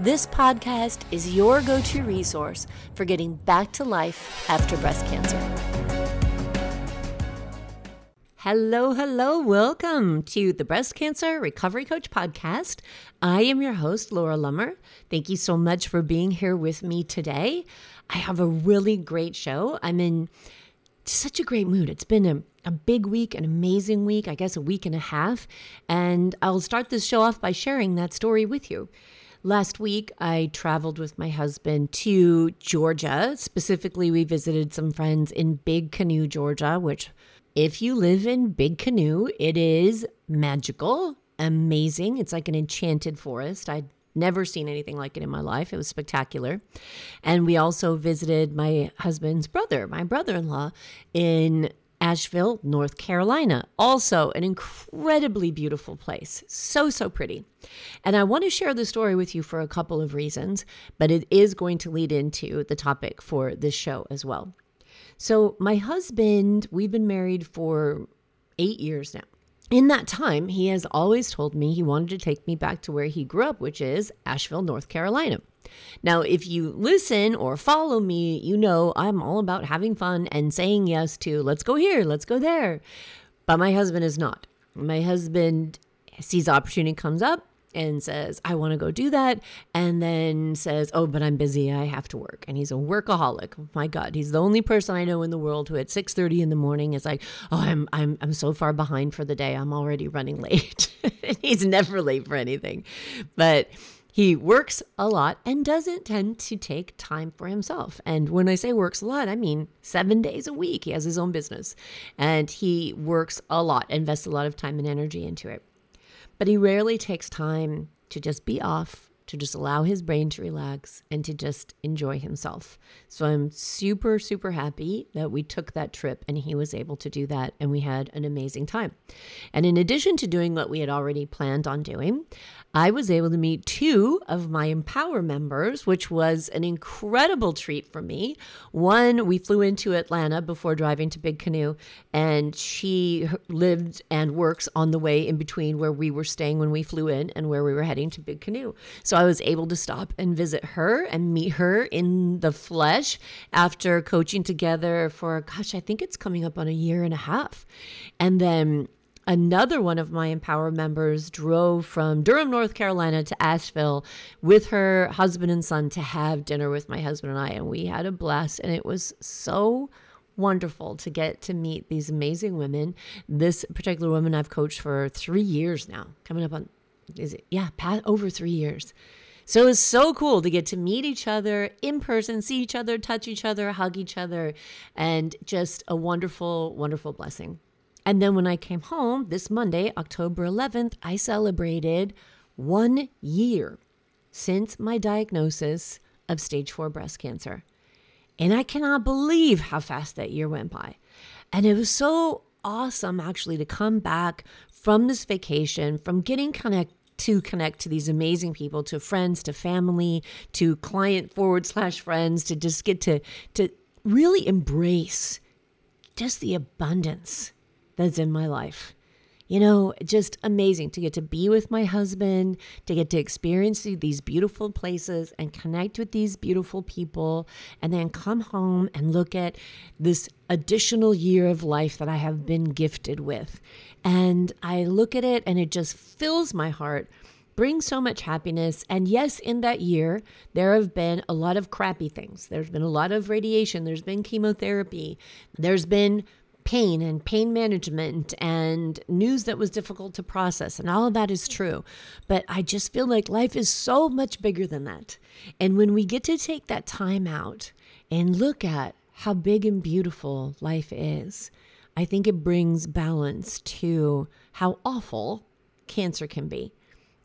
This podcast is your go to resource for getting back to life after breast cancer. Hello, hello. Welcome to the Breast Cancer Recovery Coach Podcast. I am your host, Laura Lummer. Thank you so much for being here with me today. I have a really great show. I'm in such a great mood. It's been a, a big week, an amazing week, I guess a week and a half. And I'll start this show off by sharing that story with you. Last week, I traveled with my husband to Georgia. Specifically, we visited some friends in Big Canoe, Georgia, which, if you live in Big Canoe, it is magical, amazing. It's like an enchanted forest. I'd never seen anything like it in my life. It was spectacular. And we also visited my husband's brother, my brother in law, in Asheville, North Carolina. Also, an incredibly beautiful place. So, so pretty. And I want to share the story with you for a couple of reasons, but it is going to lead into the topic for this show as well. So, my husband, we've been married for eight years now. In that time, he has always told me he wanted to take me back to where he grew up, which is Asheville, North Carolina. Now, if you listen or follow me, you know I'm all about having fun and saying yes to let's go here, let's go there. But my husband is not. My husband sees opportunity comes up and says, I want to go do that. And then says, Oh, but I'm busy. I have to work. And he's a workaholic. my God. He's the only person I know in the world who at 6 30 in the morning is like, Oh, I'm I'm I'm so far behind for the day. I'm already running late. he's never late for anything. But he works a lot and doesn't tend to take time for himself. And when I say works a lot, I mean seven days a week. He has his own business and he works a lot, invests a lot of time and energy into it. But he rarely takes time to just be off to just allow his brain to relax and to just enjoy himself. So I'm super, super happy that we took that trip and he was able to do that and we had an amazing time. And in addition to doing what we had already planned on doing, I was able to meet two of my Empower members, which was an incredible treat for me. One, we flew into Atlanta before driving to Big Canoe, and she lived and works on the way in between where we were staying when we flew in and where we were heading to Big Canoe. So I was able to stop and visit her and meet her in the flesh after coaching together for, gosh, I think it's coming up on a year and a half. And then another one of my Empower members drove from Durham, North Carolina to Asheville with her husband and son to have dinner with my husband and I. And we had a blast. And it was so wonderful to get to meet these amazing women. This particular woman I've coached for three years now, coming up on is it? Yeah, past, over three years. So it was so cool to get to meet each other in person, see each other, touch each other, hug each other, and just a wonderful, wonderful blessing. And then when I came home this Monday, October 11th, I celebrated one year since my diagnosis of stage four breast cancer. And I cannot believe how fast that year went by. And it was so awesome actually to come back from this vacation, from getting connect to connect to these amazing people, to friends, to family, to client forward slash friends, to just get to to really embrace just the abundance that's in my life you know, just amazing to get to be with my husband, to get to experience these beautiful places and connect with these beautiful people, and then come home and look at this additional year of life that I have been gifted with. And I look at it and it just fills my heart brings so much happiness. And yes, in that year, there have been a lot of crappy things. There's been a lot of radiation, there's been chemotherapy, there's been pain and pain management and news that was difficult to process. And all of that is true. But I just feel like life is so much bigger than that. And when we get to take that time out and look at how big and beautiful life is, I think it brings balance to how awful cancer can be.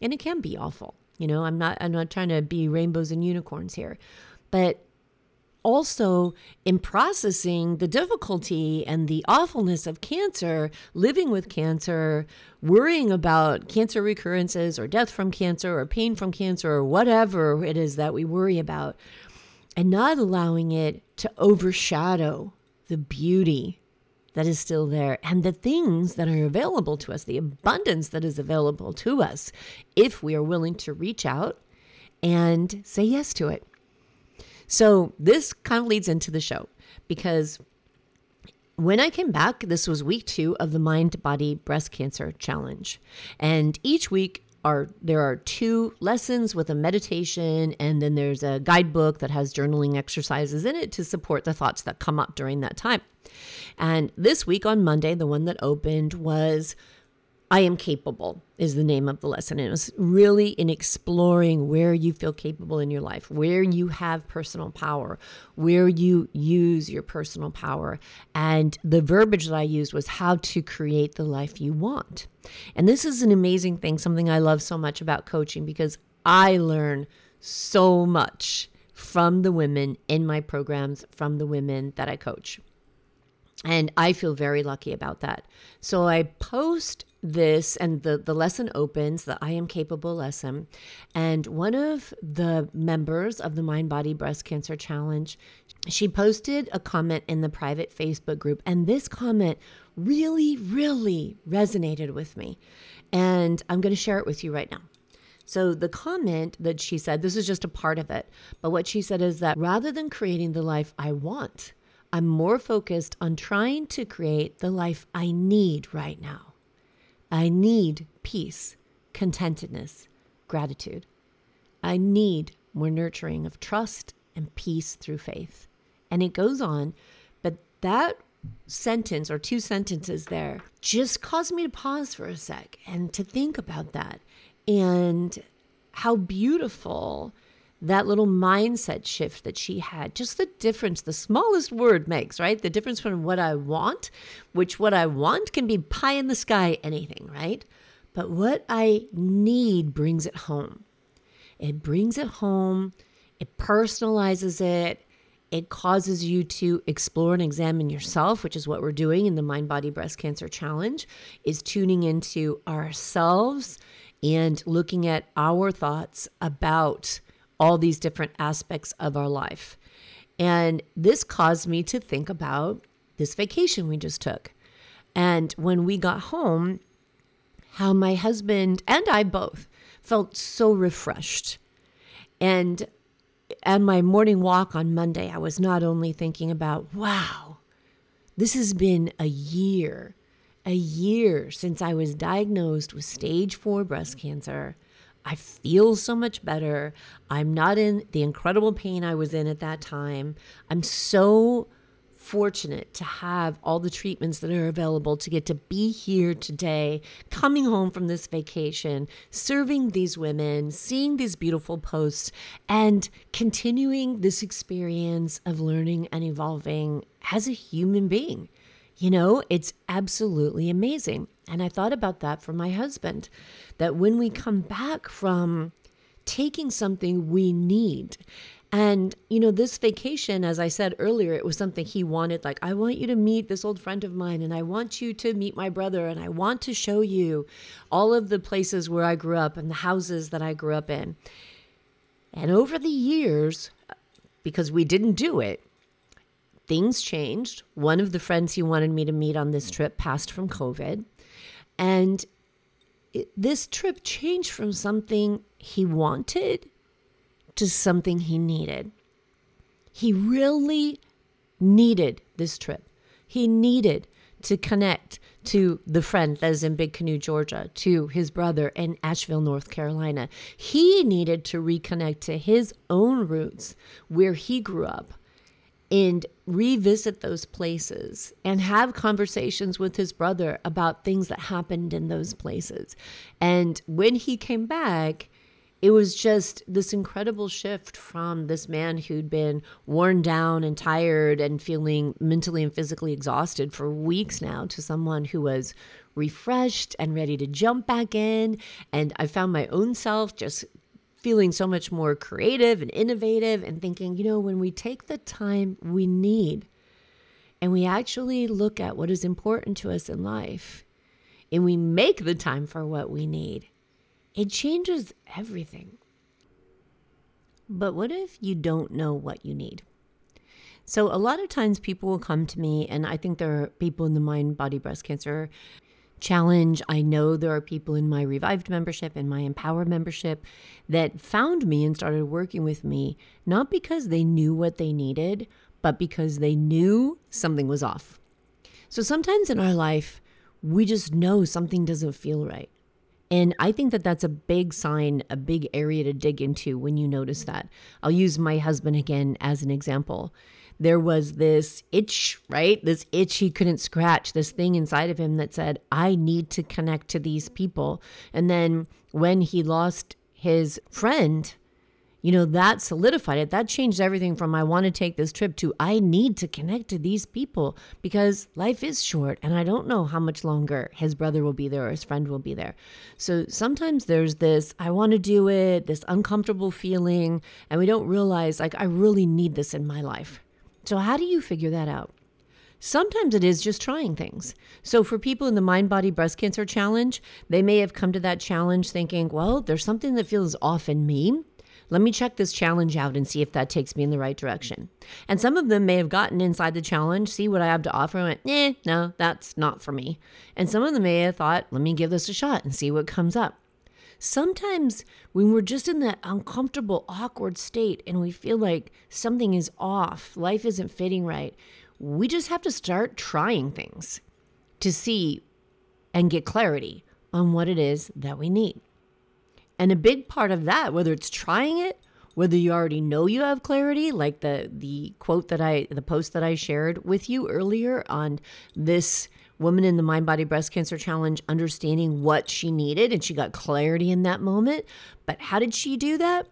And it can be awful. You know, I'm not I'm not trying to be rainbows and unicorns here. But also in processing the difficulty and the awfulness of cancer, living with cancer, worrying about cancer recurrences or death from cancer or pain from cancer or whatever it is that we worry about, and not allowing it to overshadow the beauty that is still there and the things that are available to us, the abundance that is available to us if we are willing to reach out and say yes to it. So this kind of leads into the show because when I came back, this was week two of the Mind Body Breast Cancer Challenge. And each week are there are two lessons with a meditation and then there's a guidebook that has journaling exercises in it to support the thoughts that come up during that time. And this week on Monday, the one that opened was I am capable is the name of the lesson. And it was really in exploring where you feel capable in your life, where you have personal power, where you use your personal power. And the verbiage that I used was how to create the life you want. And this is an amazing thing, something I love so much about coaching because I learn so much from the women in my programs, from the women that I coach. And I feel very lucky about that. So I post this and the, the lesson opens, the I am capable lesson. And one of the members of the Mind Body Breast Cancer Challenge, she posted a comment in the private Facebook group. And this comment really, really resonated with me. And I'm going to share it with you right now. So, the comment that she said, this is just a part of it, but what she said is that rather than creating the life I want, I'm more focused on trying to create the life I need right now. I need peace, contentedness, gratitude. I need more nurturing of trust and peace through faith. And it goes on, but that sentence or two sentences there just caused me to pause for a sec and to think about that and how beautiful that little mindset shift that she had, just the difference the smallest word makes, right? The difference from what I want, which what I want can be pie in the sky, anything, right? But what I need brings it home. It brings it home, it personalizes it, it causes you to explore and examine yourself, which is what we're doing in the Mind Body Breast Cancer Challenge, is tuning into ourselves and looking at our thoughts about all these different aspects of our life. And this caused me to think about this vacation we just took. And when we got home, how my husband and I both felt so refreshed. And at my morning walk on Monday, I was not only thinking about, wow, this has been a year, a year since I was diagnosed with stage four breast cancer. I feel so much better. I'm not in the incredible pain I was in at that time. I'm so fortunate to have all the treatments that are available to get to be here today, coming home from this vacation, serving these women, seeing these beautiful posts, and continuing this experience of learning and evolving as a human being. You know, it's absolutely amazing. And I thought about that for my husband that when we come back from taking something we need, and, you know, this vacation, as I said earlier, it was something he wanted. Like, I want you to meet this old friend of mine, and I want you to meet my brother, and I want to show you all of the places where I grew up and the houses that I grew up in. And over the years, because we didn't do it, things changed. One of the friends he wanted me to meet on this trip passed from COVID. And it, this trip changed from something he wanted to something he needed. He really needed this trip. He needed to connect to the friend that is in Big Canoe, Georgia, to his brother in Asheville, North Carolina. He needed to reconnect to his own roots where he grew up and revisit those places and have conversations with his brother about things that happened in those places. And when he came back, it was just this incredible shift from this man who'd been worn down and tired and feeling mentally and physically exhausted for weeks now to someone who was refreshed and ready to jump back in. And I found my own self just feeling so much more creative and innovative and thinking, you know, when we take the time we need and we actually look at what is important to us in life and we make the time for what we need, it changes everything. But what if you don't know what you need? So, a lot of times people will come to me, and I think there are people in the Mind Body Breast Cancer Challenge. I know there are people in my Revived membership and my Empower membership that found me and started working with me, not because they knew what they needed, but because they knew something was off. So, sometimes in our life, we just know something doesn't feel right. And I think that that's a big sign, a big area to dig into when you notice that. I'll use my husband again as an example. There was this itch, right? This itch he couldn't scratch, this thing inside of him that said, I need to connect to these people. And then when he lost his friend, you know, that solidified it. That changed everything from I want to take this trip to I need to connect to these people because life is short and I don't know how much longer his brother will be there or his friend will be there. So sometimes there's this I want to do it, this uncomfortable feeling, and we don't realize like I really need this in my life. So, how do you figure that out? Sometimes it is just trying things. So, for people in the Mind Body Breast Cancer Challenge, they may have come to that challenge thinking, well, there's something that feels off in me. Let me check this challenge out and see if that takes me in the right direction. And some of them may have gotten inside the challenge, see what I have to offer, and went, eh, no, that's not for me. And some of them may have thought, let me give this a shot and see what comes up. Sometimes when we're just in that uncomfortable, awkward state and we feel like something is off, life isn't fitting right, we just have to start trying things to see and get clarity on what it is that we need. And a big part of that, whether it's trying it, whether you already know you have clarity, like the the quote that I the post that I shared with you earlier on this woman in the Mind Body Breast Cancer Challenge understanding what she needed and she got clarity in that moment. But how did she do that?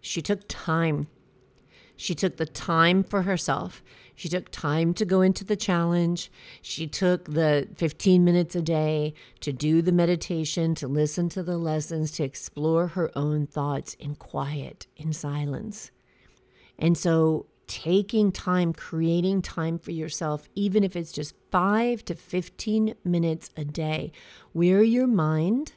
She took time. She took the time for herself. She took time to go into the challenge. She took the 15 minutes a day to do the meditation, to listen to the lessons, to explore her own thoughts in quiet, in silence. And so, taking time, creating time for yourself, even if it's just five to 15 minutes a day, where your mind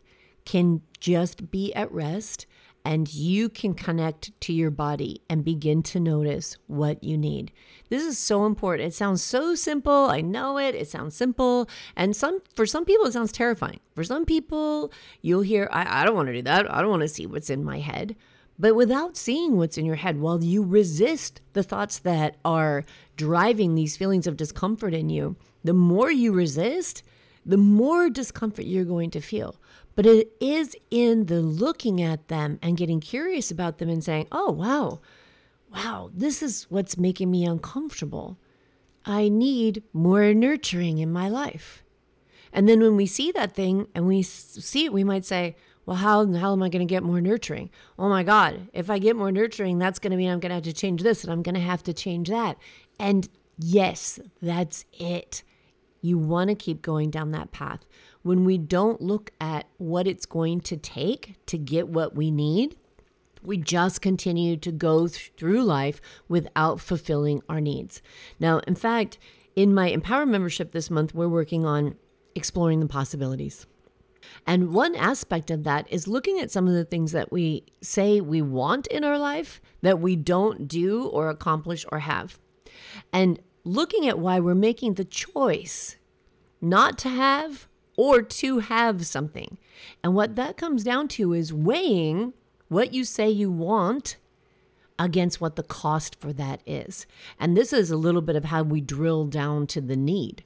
can just be at rest and you can connect to your body and begin to notice what you need. This is so important. It sounds so simple. I know it. It sounds simple. And some for some people it sounds terrifying. For some people, you'll hear, I, I don't want to do that. I don't want to see what's in my head. But without seeing what's in your head, while you resist the thoughts that are driving these feelings of discomfort in you, the more you resist, the more discomfort you're going to feel. But it is in the looking at them and getting curious about them and saying, oh, wow, wow, this is what's making me uncomfortable. I need more nurturing in my life. And then when we see that thing and we see it, we might say, well, how the hell am I going to get more nurturing? Oh my God, if I get more nurturing, that's going to mean I'm going to have to change this and I'm going to have to change that. And yes, that's it. You want to keep going down that path. When we don't look at what it's going to take to get what we need, we just continue to go through life without fulfilling our needs. Now, in fact, in my Empower membership this month, we're working on exploring the possibilities. And one aspect of that is looking at some of the things that we say we want in our life that we don't do or accomplish or have. And looking at why we're making the choice not to have or to have something. And what that comes down to is weighing what you say you want against what the cost for that is. And this is a little bit of how we drill down to the need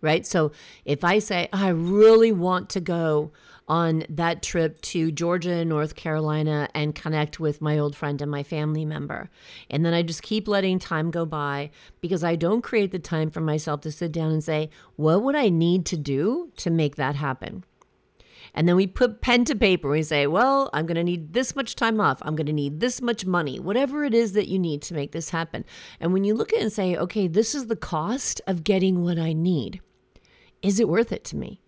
right? So if I say, I really want to go on that trip to Georgia and North Carolina and connect with my old friend and my family member. And then I just keep letting time go by because I don't create the time for myself to sit down and say, what would I need to do to make that happen? And then we put pen to paper. We say, well, I'm going to need this much time off. I'm going to need this much money, whatever it is that you need to make this happen. And when you look at it and say, okay, this is the cost of getting what I need, is it worth it to me?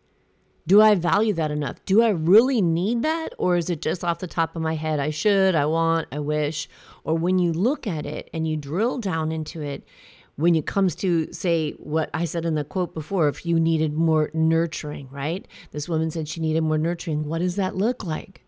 Do I value that enough? Do I really need that? Or is it just off the top of my head? I should, I want, I wish. Or when you look at it and you drill down into it, when it comes to, say, what I said in the quote before, if you needed more nurturing, right? This woman said she needed more nurturing. What does that look like?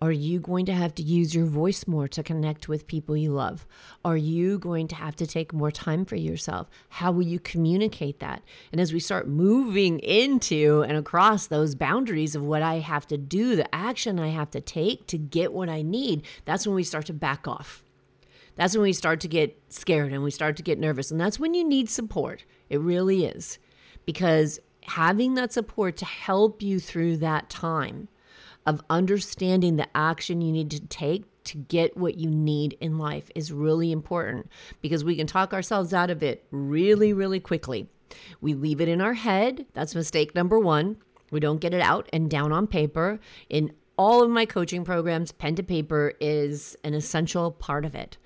Are you going to have to use your voice more to connect with people you love? Are you going to have to take more time for yourself? How will you communicate that? And as we start moving into and across those boundaries of what I have to do, the action I have to take to get what I need, that's when we start to back off. That's when we start to get scared and we start to get nervous. And that's when you need support. It really is. Because having that support to help you through that time of understanding the action you need to take to get what you need in life is really important because we can talk ourselves out of it really, really quickly. We leave it in our head. That's mistake number one. We don't get it out and down on paper. In all of my coaching programs, pen to paper is an essential part of it.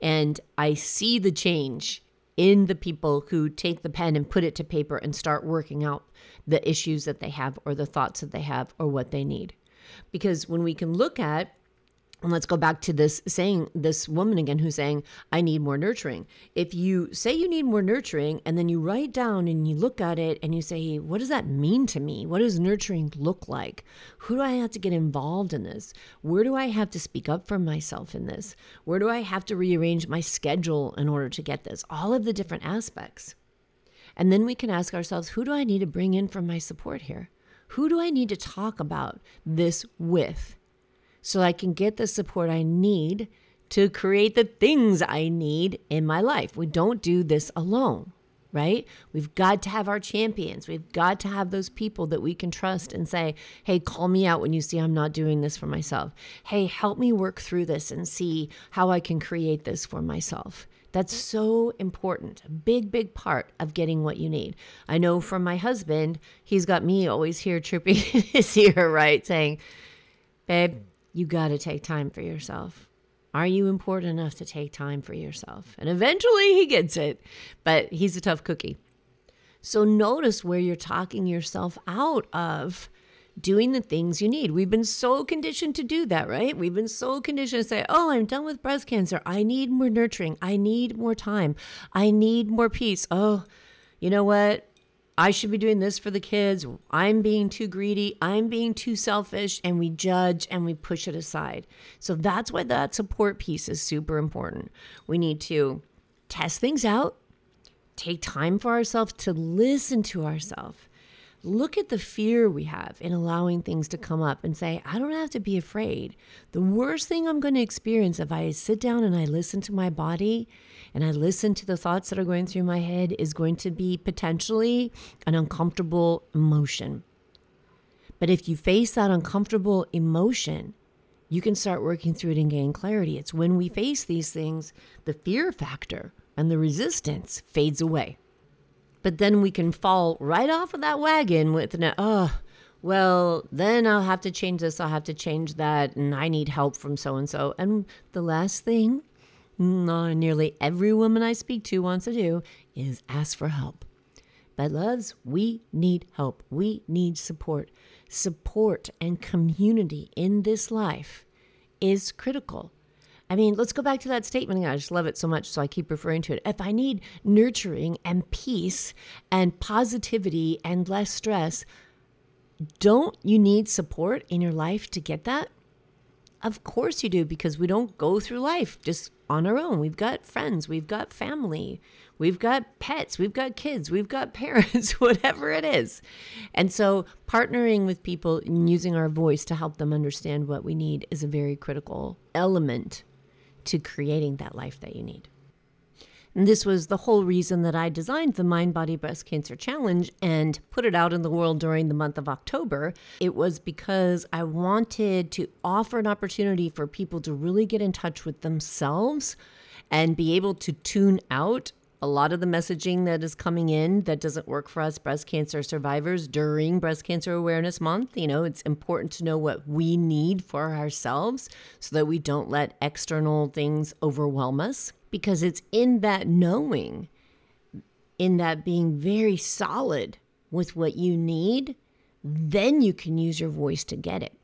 And I see the change in the people who take the pen and put it to paper and start working out the issues that they have or the thoughts that they have or what they need. Because when we can look at and let's go back to this saying, this woman again who's saying, I need more nurturing. If you say you need more nurturing and then you write down and you look at it and you say, what does that mean to me? What does nurturing look like? Who do I have to get involved in this? Where do I have to speak up for myself in this? Where do I have to rearrange my schedule in order to get this? All of the different aspects. And then we can ask ourselves, who do I need to bring in for my support here? Who do I need to talk about this with so I can get the support I need to create the things I need in my life? We don't do this alone, right? We've got to have our champions. We've got to have those people that we can trust and say, hey, call me out when you see I'm not doing this for myself. Hey, help me work through this and see how I can create this for myself. That's so important. A big, big part of getting what you need. I know from my husband, he's got me always here tripping his ear, right? Saying, babe, you got to take time for yourself. Are you important enough to take time for yourself? And eventually he gets it, but he's a tough cookie. So notice where you're talking yourself out of doing the things you need. We've been so conditioned to do that, right? We've been so conditioned to say, oh, I'm done with breast cancer. I need more nurturing. I need more time. I need more peace. Oh, you know what? I should be doing this for the kids. I'm being too greedy. I'm being too selfish. And we judge and we push it aside. So that's why that support piece is super important. We need to test things out, take time for ourselves to listen to ourselves look at the fear we have in allowing things to come up and say, I don't have to be afraid. The worst thing I'm going to experience if I sit down and I listen to my body and I listen to the thoughts that are going through my head is going to be potentially an uncomfortable emotion. But if you face that uncomfortable emotion, you can start working through it and gain clarity. It's when we face these things, the fear factor and the resistance fades away. But then we can fall right off of that wagon with an, oh, well, then I'll have to change this, I'll have to change that, and I need help from so and so. And the last thing nearly every woman I speak to wants to do is ask for help. But, loves, we need help. We need support. Support and community in this life is critical. I mean, let's go back to that statement. I just love it so much, so I keep referring to it. If I need nurturing and peace and positivity and less stress, don't you need support in your life to get that? Of course you do, because we don't go through life just on our own. We've got friends, we've got family, we've got pets, we've got kids, we've got parents, whatever it is. And so, partnering with people and using our voice to help them understand what we need is a very critical element to creating that life that you need. And this was the whole reason that I designed the Mind Body Breast Cancer Challenge and put it out in the world during the month of October. It was because I wanted to offer an opportunity for people to really get in touch with themselves and be able to tune out a lot of the messaging that is coming in that doesn't work for us breast cancer survivors during Breast Cancer Awareness Month. You know, it's important to know what we need for ourselves so that we don't let external things overwhelm us because it's in that knowing, in that being very solid with what you need, then you can use your voice to get it.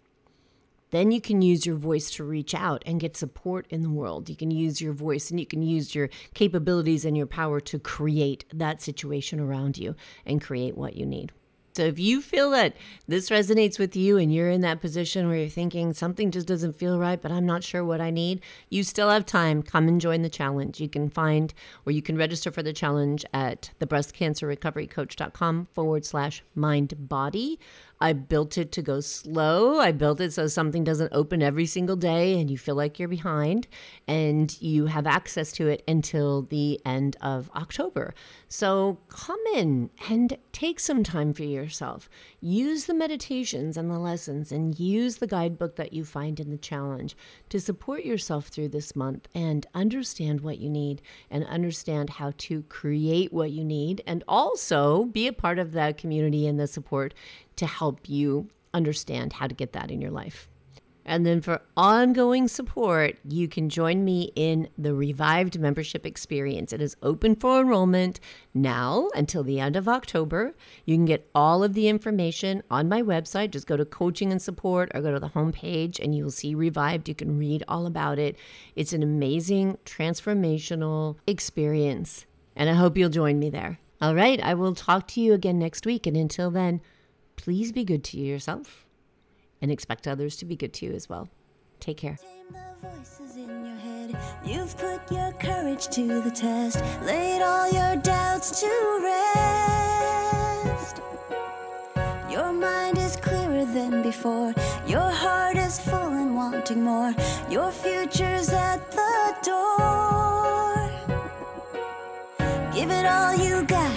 Then you can use your voice to reach out and get support in the world. You can use your voice and you can use your capabilities and your power to create that situation around you and create what you need. So if you feel that this resonates with you and you're in that position where you're thinking something just doesn't feel right, but I'm not sure what I need, you still have time. Come and join the challenge. You can find or you can register for the challenge at the breastcancerrecoverycoach.com forward slash mind body. I built it to go slow. I built it so something doesn't open every single day and you feel like you're behind and you have access to it until the end of October. So come in and take some time for yourself. Use the meditations and the lessons and use the guidebook that you find in the challenge to support yourself through this month and understand what you need and understand how to create what you need and also be a part of the community and the support to help you understand how to get that in your life. And then for ongoing support, you can join me in the Revived membership experience. It is open for enrollment now until the end of October. You can get all of the information on my website. Just go to coaching and support or go to the homepage and you'll see Revived. You can read all about it. It's an amazing transformational experience. And I hope you'll join me there. All right, I will talk to you again next week. And until then, please be good to yourself and expect others to be good to you as well. Take care. You've put your courage to the test, laid all your doubts to rest. Your mind is clearer than before, your heart is full and wanting more. Your future's at the door. Give it all you got,